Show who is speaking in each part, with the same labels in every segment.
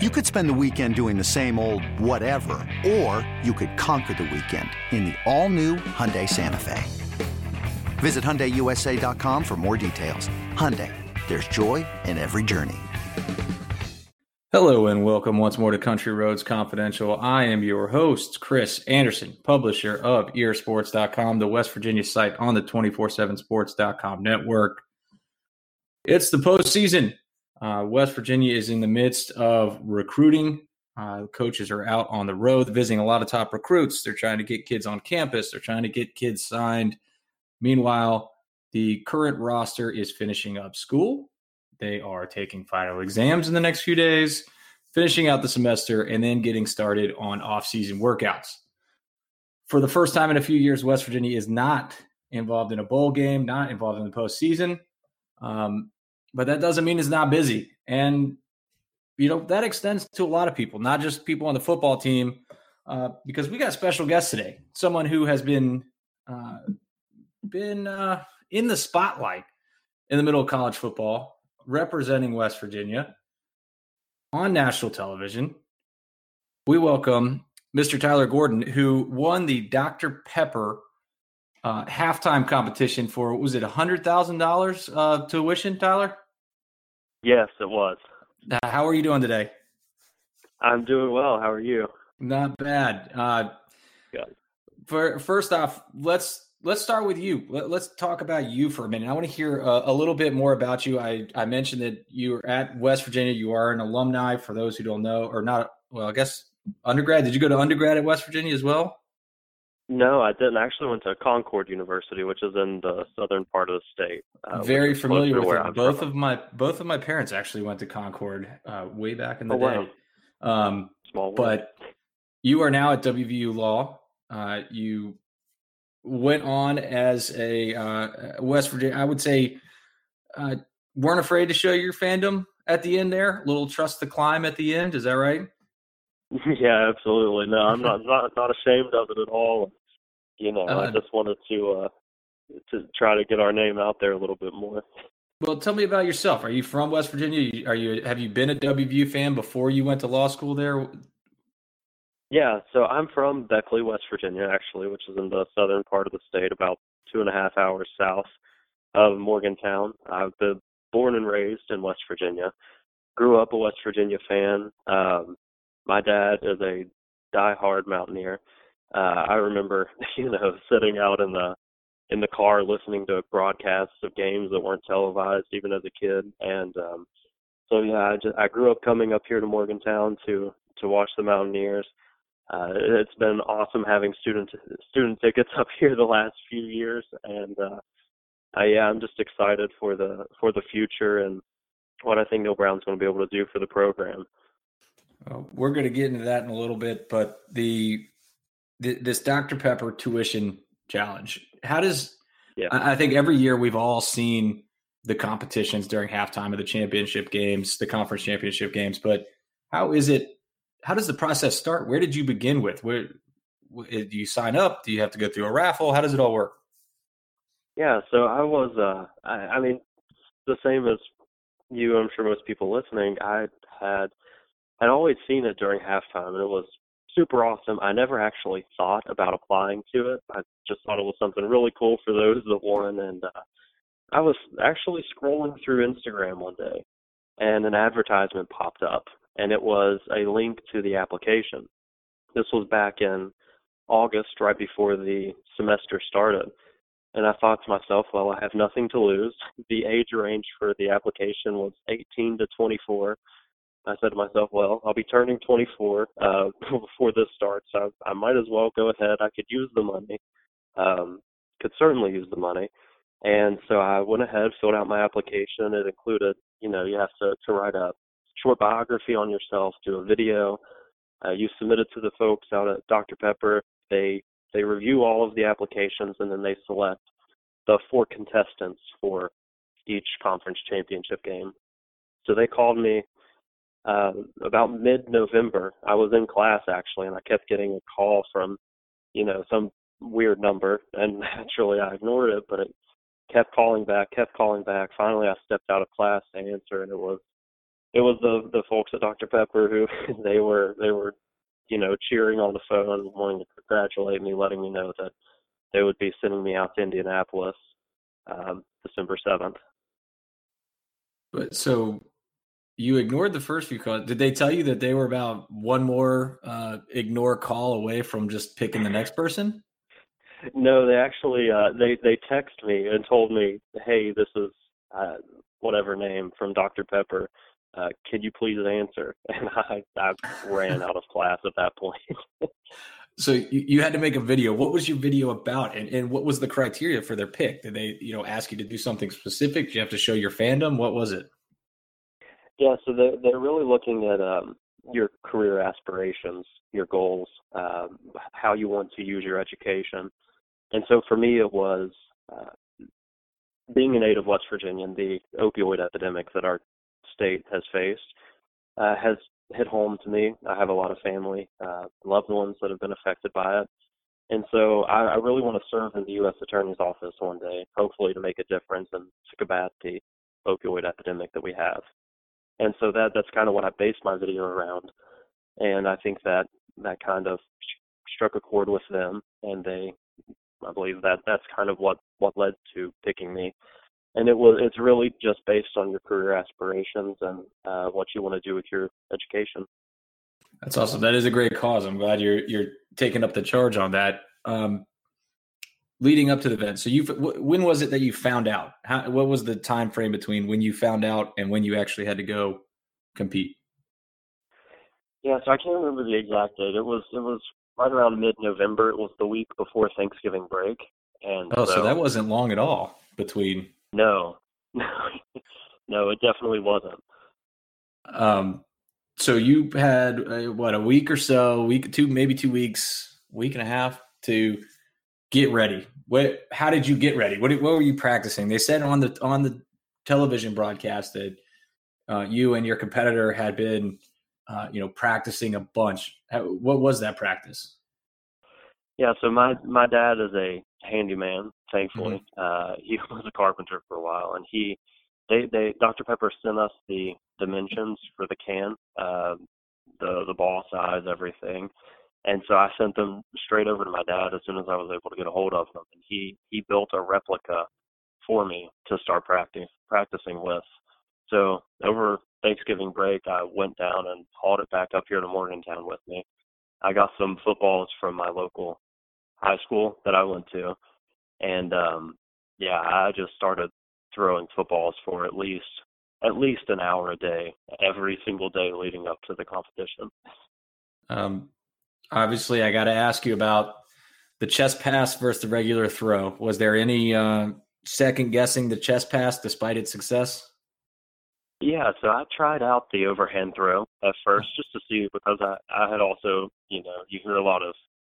Speaker 1: You could spend the weekend doing the same old whatever, or you could conquer the weekend in the all-new Hyundai Santa Fe. Visit HyundaiUSA.com for more details. Hyundai, there's joy in every journey.
Speaker 2: Hello and welcome once more to Country Roads Confidential. I am your host, Chris Anderson, publisher of earsports.com, the West Virginia site on the 247sports.com network. It's the postseason. Uh, West Virginia is in the midst of recruiting. Uh, coaches are out on the road visiting a lot of top recruits. They're trying to get kids on campus, they're trying to get kids signed. Meanwhile, the current roster is finishing up school. They are taking final exams in the next few days, finishing out the semester, and then getting started on off-season workouts. For the first time in a few years, West Virginia is not involved in a bowl game, not involved in the postseason. Um, but that doesn't mean it's not busy. And, you know, that extends to a lot of people, not just people on the football team, uh, because we got special guests today. Someone who has been, uh, been uh, in the spotlight in the middle of college football, representing West Virginia on national television. We welcome Mr. Tyler Gordon, who won the Dr. Pepper uh, halftime competition for was it a hundred thousand uh, dollars tuition, Tyler?
Speaker 3: Yes, it was.
Speaker 2: Uh, how are you doing today?
Speaker 3: I'm doing well. How are you?
Speaker 2: Not bad. Uh,
Speaker 3: Good.
Speaker 2: For first off, let's let's start with you. Let, us talk about you for a minute. I want to hear a, a, little bit more about you. I I mentioned that you are at West Virginia. You are an alumni. For those who don't know, or not, well, I guess undergrad. Did you go to undergrad at West Virginia as well?
Speaker 3: No, I didn't. I actually went to Concord University, which is in the southern part of the state.
Speaker 2: Uh, Very familiar with it. I'm both from. of my both of my parents actually went to Concord uh, way back in the
Speaker 3: oh,
Speaker 2: day.
Speaker 3: Wow. Um, Small
Speaker 2: but you are now at WVU Law. Uh, you went on as a uh, West Virginia. I would say uh, weren't afraid to show your fandom at the end there. A little trust the climb at the end. Is that right?
Speaker 3: Yeah, absolutely. No, I'm not not not ashamed of it at all. You know, uh, I just wanted to uh to try to get our name out there a little bit more.
Speaker 2: Well, tell me about yourself. Are you from West Virginia? Are you have you been a WVU fan before you went to law school there?
Speaker 3: Yeah, so I'm from Beckley, West Virginia, actually, which is in the southern part of the state, about two and a half hours south of Morgantown. I've been born and raised in West Virginia. Grew up a West Virginia fan. Um, my dad is a die-hard Mountaineer. Uh, I remember, you know, sitting out in the in the car listening to broadcasts of games that weren't televised, even as a kid. And um, so, yeah, I, just, I grew up coming up here to Morgantown to to watch the Mountaineers. Uh, it's been awesome having student student tickets up here the last few years, and uh, I, yeah, I'm just excited for the for the future and what I think Neal Brown's going to be able to do for the program.
Speaker 2: Uh, we're going to get into that in a little bit, but the, this Dr Pepper tuition challenge. How does? Yeah. I, I think every year we've all seen the competitions during halftime of the championship games, the conference championship games. But how is it? How does the process start? Where did you begin with? Where do you sign up? Do you have to go through a raffle? How does it all work?
Speaker 3: Yeah, so I was. uh I, I mean, the same as you. I'm sure most people listening. I had I'd always seen it during halftime, and it was super awesome. I never actually thought about applying to it. I just thought it was something really cool for those that won. And uh, I was actually scrolling through Instagram one day, and an advertisement popped up, and it was a link to the application. This was back in August, right before the semester started. And I thought to myself, well, I have nothing to lose. The age range for the application was 18 to 24 I said to myself, well, I'll be turning 24 uh, before this starts. So I might as well go ahead. I could use the money. Um, could certainly use the money. And so I went ahead, filled out my application. It included, you know, you have to, to write a short biography on yourself, do a video. Uh, you submit it to the folks out at Dr. Pepper. They they review all of the applications and then they select the four contestants for each conference championship game. So they called me uh, about mid-November, I was in class actually, and I kept getting a call from, you know, some weird number, and naturally I ignored it, but it kept calling back, kept calling back. Finally, I stepped out of class to answer, and it was, it was the the folks at Dr Pepper who they were they were you know cheering on the phone, wanting to congratulate me, letting me know that they would be sending me out to Indianapolis um, December seventh.
Speaker 2: But so you ignored the first few calls. Did they tell you that they were about one more uh, ignore call away from just picking the next person?
Speaker 3: No, they actually uh, they they text me and told me, "Hey, this is uh, whatever name from Dr Pepper. Uh, could you please answer?" And I I ran out of class at that point.
Speaker 2: so you, you had to make a video. What was your video about, and and what was the criteria for their pick? Did they you know ask you to do something specific? Did you have to show your fandom? What was it?
Speaker 3: Yeah, so they're they're really looking at um, your career aspirations, your goals, um, how you want to use your education, and so for me it was uh, being a native West Virginian, the opioid epidemic that our state has faced uh, has hit home to me. I have a lot of family, uh, loved ones that have been affected by it. And so I, I really want to serve in the U.S. Attorney's Office one day, hopefully to make a difference and to combat the opioid epidemic that we have and so that that's kind of what I based my video around, and I think that that kind of struck a chord with them, and they, I believe that that's kind of what what led to picking me, and it was it's really just based on your career aspirations and uh, what you want to do with your education.
Speaker 2: That's awesome. That is a great cause. I'm glad you're you're taking up the charge on that. Um, leading up to the event. So you when was it that you found out? How, what was the time frame between when you found out and when you actually had to go compete?
Speaker 3: Yeah so i can't remember the exact date. It was it was right around mid-november. It was the week before thanksgiving break. And
Speaker 2: oh so, so that wasn't long at all between
Speaker 3: no no. No it definitely wasn't.
Speaker 2: Um so you had uh, what a week or so week two maybe two weeks week and a half to get ready. What? How did you get ready? What? What were you practicing? They said on the on the television broadcast that uh, you and your competitor had been, uh, you know, practicing a bunch. How, what was that practice?
Speaker 3: Yeah, so my my dad is a handyman. Thankfully, mm-hmm. uh, he was a carpenter for a while, and he they they Dr Pepper sent us the dimensions for the can, uh, the the ball size, everything, and so I sent them straight over to my dad as soon as I was able to get a hold of them. And he he built a replica for me to start practice practicing with. So over Thanksgiving break, I went down and hauled it back up here to Morgantown with me. I got some footballs from my local high school that I went to, and um yeah, I just started throwing footballs for at least at least an hour a day every single day leading up to the competition.
Speaker 2: Um, obviously, I got to ask you about the chest pass versus the regular throw. Was there any uh, second guessing the chest pass despite its success?
Speaker 3: Yeah, so I tried out the overhand throw at first just to see because I I had also you know you hear a lot of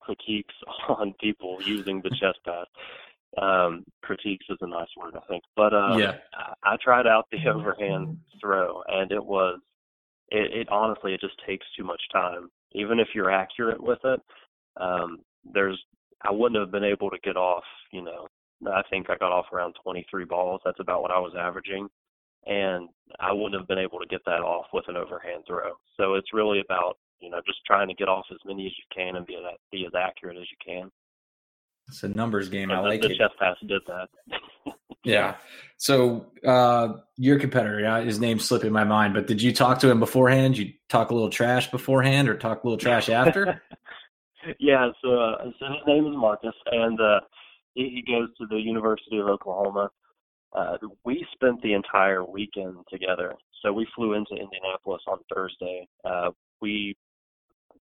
Speaker 3: critiques on people using the chest pass. Um, critiques is a nice word, I think, but uh, yeah, I, I tried out the overhand throw and it was it, it honestly it just takes too much time even if you're accurate with it, um, there's I wouldn't have been able to get off. You know, I think I got off around 23 balls. That's about what I was averaging, and I wouldn't have been able to get that off with an overhand throw. So it's really about you know just trying to get off as many as you can and be that be as accurate as you can.
Speaker 2: It's a numbers game. I
Speaker 3: the,
Speaker 2: like
Speaker 3: the
Speaker 2: it.
Speaker 3: chest pass did that.
Speaker 2: yeah. So uh, your competitor, yeah, his name's slipping my mind, but did you talk to him beforehand? You talk a little trash beforehand, or talk a little trash after?
Speaker 3: yeah. So, uh, so his name is Marcus, and uh, he, he goes to the University of Oklahoma. Uh, we spent the entire weekend together. So we flew into Indianapolis on Thursday. Uh, we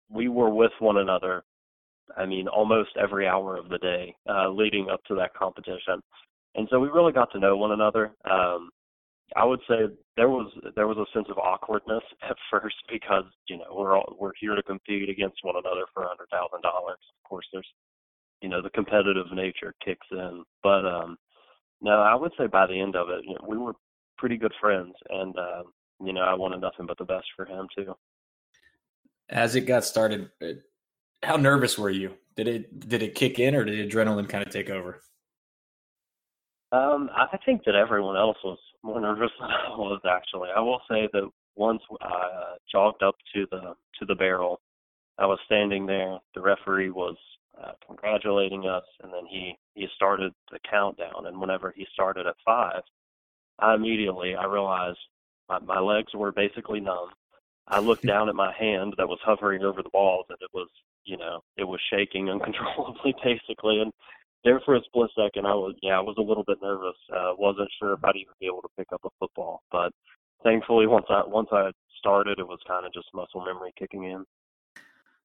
Speaker 3: we were with one another I mean, almost every hour of the day uh, leading up to that competition, and so we really got to know one another. Um, I would say there was there was a sense of awkwardness at first because you know we're all, we're here to compete against one another for a hundred thousand dollars. Of course, there's you know the competitive nature kicks in, but um, no, I would say by the end of it, you know, we were pretty good friends, and uh, you know I wanted nothing but the best for him too.
Speaker 2: As it got started, how nervous were you? Did it did it kick in, or did adrenaline kind of take over?
Speaker 3: Um, I think that everyone else was more nervous than I was. Actually, I will say that once I uh, jogged up to the to the barrel, I was standing there. The referee was uh, congratulating us, and then he he started the countdown. And whenever he started at five, I immediately I realized my, my legs were basically numb. I looked down at my hand that was hovering over the balls, and it was you know it was shaking uncontrollably basically. And there for a split second, I was yeah I was a little bit nervous. Uh, wasn't sure if I'd even be able to pick up a football, but thankfully once I once I started, it was kind of just muscle memory kicking in.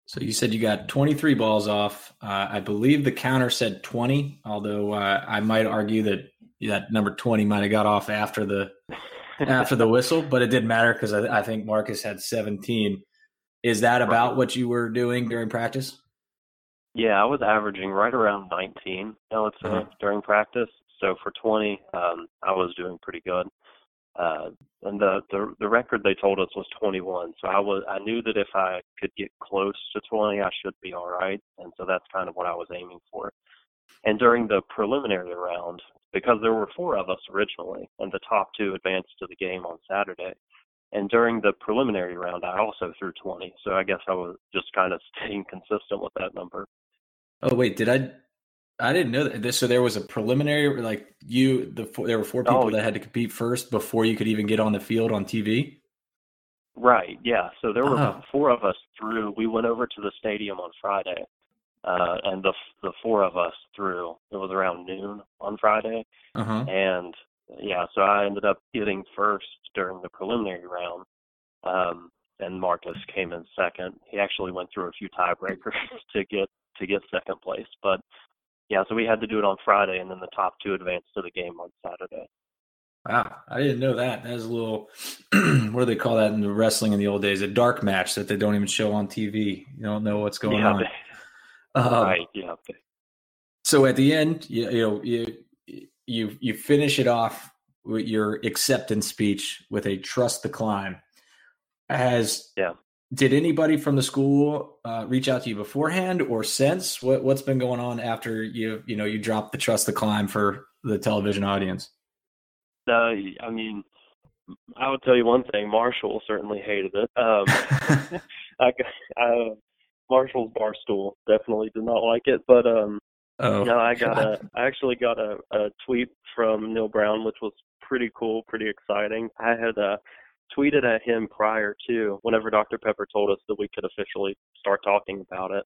Speaker 2: So you said you got 23 balls off. Uh, I believe the counter said 20, although uh, I might argue that that number 20 might have got off after the after the whistle, but it didn't matter because I, I, think Marcus had 17. Is that about what you were doing during practice?
Speaker 3: Yeah, I was averaging right around 19, I would say, uh-huh. during practice. So for 20, um, I was doing pretty good. Uh, and the, the the record they told us was 21. So I was I knew that if I could get close to 20, I should be all right. And so that's kind of what I was aiming for. And during the preliminary round, because there were four of us originally, and the top two advanced to the game on Saturday. And during the preliminary round, I also threw 20. So I guess I was just kind of staying consistent with that number.
Speaker 2: Oh wait, did I I didn't know that. So there was a preliminary, like you, the there were four people oh, that had to compete first before you could even get on the field on TV.
Speaker 3: Right. Yeah. So there were oh. four of us through. We went over to the stadium on Friday, uh, and the the four of us through. It was around noon on Friday, uh-huh. and yeah. So I ended up getting first during the preliminary round, um, and Marcus came in second. He actually went through a few tiebreakers to get to get second place, but yeah, so we had to do it on Friday, and then the top two advanced to the game on Saturday.
Speaker 2: Wow, I didn't know that. That was a little. what do they call that in the wrestling in the old days? A dark match that they don't even show on TV. You don't know what's going yeah, on.
Speaker 3: um, right. Yeah.
Speaker 2: So at the end, you, you know, you you you finish it off with your acceptance speech with a trust the climb. As
Speaker 3: yeah
Speaker 2: did anybody from the school uh, reach out to you beforehand or since? What what's been going on after you you know you dropped the trust the climb for the television audience?
Speaker 3: Uh, I mean, I would tell you one thing. Marshall certainly hated it. Um, I, I, Marshall's bar stool definitely did not like it, but um, oh, no, I got God. a. I actually got a, a tweet from Neal Brown, which was pretty cool, pretty exciting. I had uh, tweeted at him prior to whenever Dr. Pepper told us that we could officially start talking about it.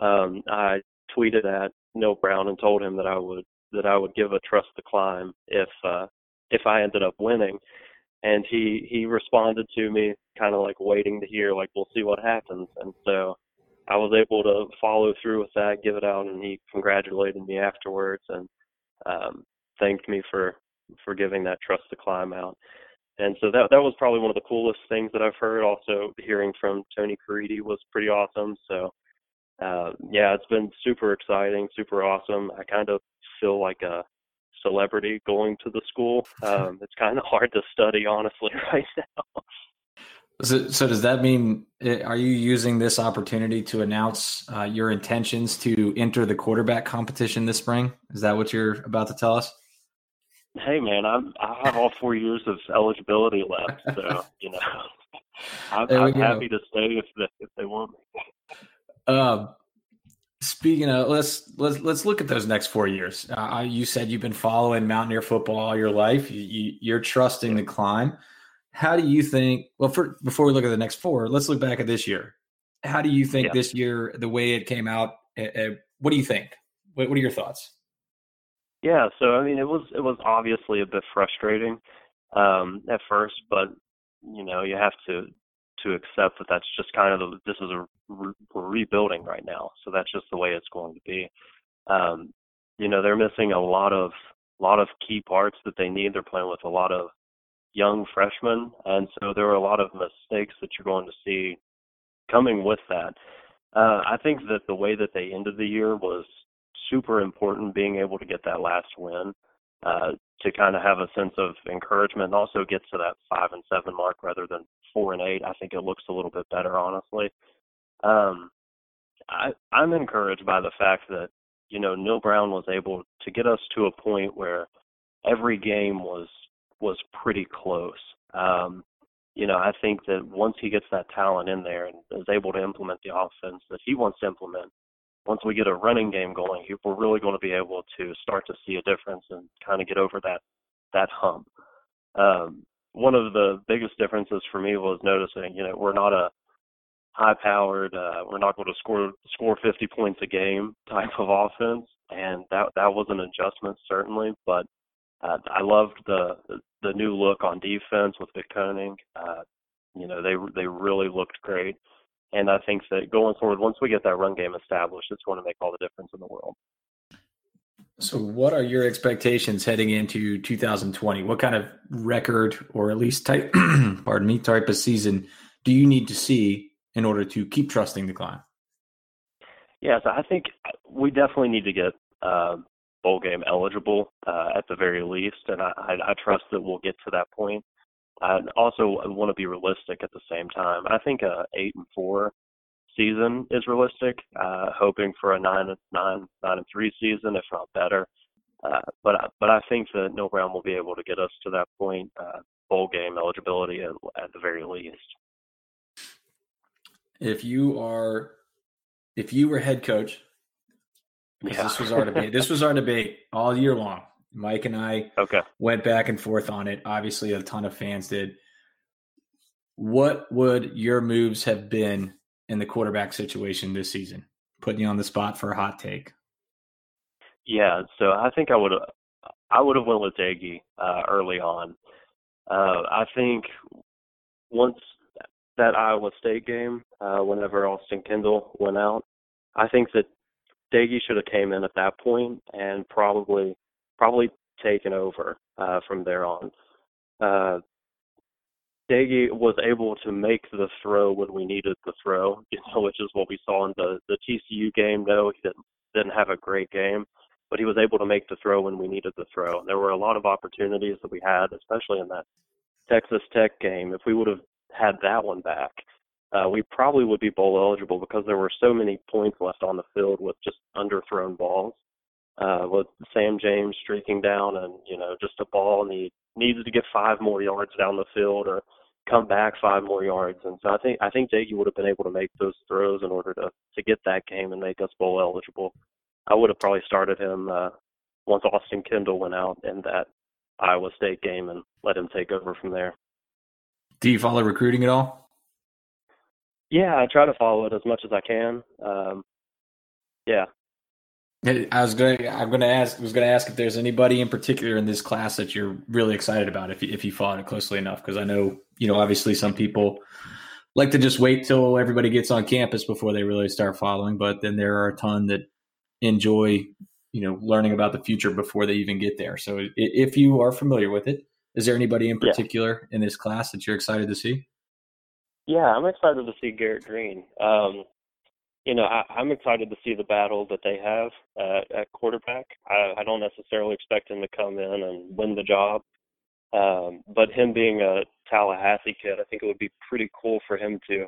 Speaker 3: Um, I tweeted at Neal Brown and told him that I would that I would give a trust the climb if uh, if I ended up winning. And he he responded to me kind of like waiting to hear like we'll see what happens. And so I was able to follow through with that, give it out, and he congratulated me afterwards and um, thanked me for for giving that trust to climb out and so that that was probably one of the coolest things that I've heard. Also, hearing from Tony Caridi was pretty awesome. So, uh, yeah, it's been super exciting, super awesome. I kind of feel like a celebrity going to the school. Um, it's kind of hard to study, honestly, right now.
Speaker 2: So, so, does that mean eh, are you using this opportunity to announce uh, your intentions to enter the quarterback competition this spring? Is that what you're about to tell us?
Speaker 3: Hey man, I'm I have all four years of eligibility left, so you know, I'm, I'm happy to stay if they if they want me.
Speaker 2: Um, speaking of, let's let's let's look at those next four years. Uh, you said you've been following Mountaineer football all your life. You, you, are trusting the climb. How do you think? Well, for, before we look at the next four, let's look back at this year. How do you think yeah. this year, the way it came out? Uh, what do you think? What, what are your thoughts?
Speaker 3: Yeah, so I mean, it was it was obviously a bit frustrating um, at first, but you know, you have to to accept that that's just kind of the, this is a re- rebuilding right now, so that's just the way it's going to be. Um, you know, they're missing a lot of a lot of key parts that they need. They're playing with a lot of young freshmen, and so there are a lot of mistakes that you're going to see coming with that. Uh, I think that the way that they ended the year was super important being able to get that last win uh, to kind of have a sense of encouragement and also get to that five and seven mark rather than four and eight. I think it looks a little bit better, honestly. Um, I, I'm encouraged by the fact that you know Neal Brown was able to get us to a point where every game was was pretty close. Um, you know, I think that once he gets that talent in there and is able to implement the offense that he wants to implement, once we get a running game going, we're really going to be able to start to see a difference and kind of get over that that hump. Um, one of the biggest differences for me was noticing, you know, we're not a high-powered, uh, we're not going to score score 50 points a game type of offense, and that that was an adjustment certainly. But uh, I loved the the new look on defense with Vic Koenning. Uh, you know, they they really looked great. And I think that going forward, once we get that run game established, it's going to make all the difference in the world.
Speaker 2: So, what are your expectations heading into 2020? What kind of record, or at least type, pardon me, type of season do you need to see in order to keep trusting the climb?
Speaker 3: Yes, I think we definitely need to get uh, bowl game eligible uh, at the very least, and I, I, I trust that we'll get to that point. I also want to be realistic at the same time. I think a eight and four season is realistic. Uh, hoping for a nine nine nine and three season, if not better. Uh, but but I think that Neal Brown will be able to get us to that point, uh, bowl game eligibility at, at the very least.
Speaker 2: If you are, if you were head coach, yeah. this was our debate. this was our debate all year long. Mike and I
Speaker 3: okay.
Speaker 2: went back and forth on it. Obviously, a ton of fans did. What would your moves have been in the quarterback situation this season? Putting you on the spot for a hot take.
Speaker 3: Yeah, so I think I would I would have went with Doege uh, early on. Uh, I think once that Iowa State game, uh, whenever Austin Kendall went out, I think that Doege should have came in at that point and probably probably taken over uh, from there on. Uh, Doege was able to make the throw when we needed the throw, you know, which is what we saw in the the TCU game. No, he didn't didn't have a great game, but he was able to make the throw when we needed the throw. And there were a lot of opportunities that we had, especially in that Texas Tech game. If we would have had that one back, uh, we probably would be bowl eligible because there were so many points left on the field with just underthrown balls. Uh, with Sam James streaking down and you know just a ball and he needed to get five more yards down the field or come back five more yards. And so I think I think Doege would have been able to make those throws in order to to get that game and make us bowl eligible. I would have probably started him uh, once Austin Kendall went out in that Iowa State game and let him take over from there.
Speaker 2: Do you follow recruiting at all?
Speaker 3: Yeah, I try to follow it as much as I can. Um, yeah.
Speaker 2: I was going. To, I'm going to ask. Was going to ask if there's anybody in particular in this class that you're really excited about. If you, if you followed it closely enough, because I know you know obviously some people like to just wait till everybody gets on campus before they really start following. But then there are a ton that enjoy you know learning about the future before they even get there. So if you are familiar with it, is there anybody in particular yeah. in this class that you're excited to see?
Speaker 3: Yeah, I'm excited to see Garrett Greene. Um, you know, I, I'm excited to see the battle that they have uh, at quarterback. I, I don't necessarily expect him to come in and win the job, um, but him being a Tallahassee kid, I think it would be pretty cool for him to,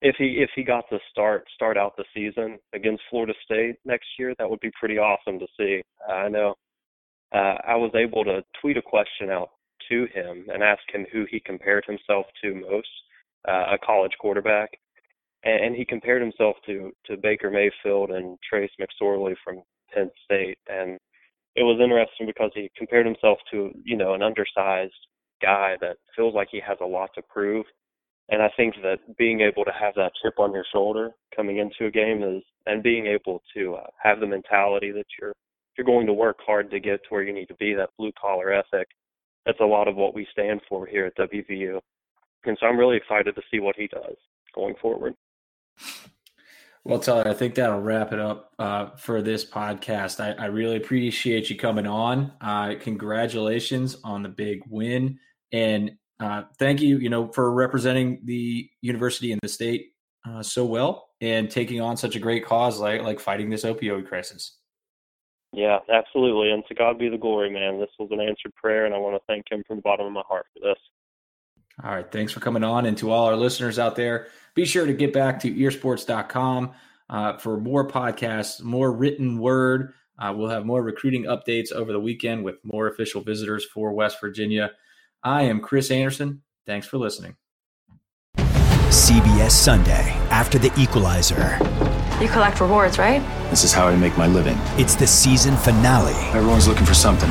Speaker 3: if he if he got to start start out the season against Florida State next year, that would be pretty awesome to see. I know uh, I was able to tweet a question out to him and ask him who he compared himself to most uh, a college quarterback, and, and he compared himself to to Baker Mayfield and Trace McSorley from Penn State, and it was interesting because he compared himself to you know an undersized guy that feels like he has a lot to prove. And I think that being able to have that chip on your shoulder coming into a game is, and being able to uh, have the mentality that you're you're going to work hard to get to where you need to be, that blue collar ethic. That's a lot of what we stand for here at WVU. And so I'm really excited to see what he does going forward.
Speaker 2: Well, Tyler, I think that'll wrap it up uh, for this podcast. I, I, really appreciate you coming on. Uh, congratulations on the big win, and uh, thank you, you know, for representing the university and the state uh, so well and taking on such a great cause like like fighting this opioid crisis.
Speaker 3: Yeah, absolutely, and to God be the glory, man. This was an answered prayer, and I want to thank Him from the bottom of my heart for this.
Speaker 2: All right. Thanks for coming on. And to all our listeners out there, be sure to get back to earsports.com uh, for more podcasts, more written word. Uh, we'll have more recruiting updates over the weekend with more official visitors for West Virginia. I am Chris Anderson. Thanks for listening.
Speaker 4: CBS Sunday after the equalizer.
Speaker 5: You collect rewards, right?
Speaker 6: This is how I make my living.
Speaker 4: It's the season finale
Speaker 6: Everyone's looking for something.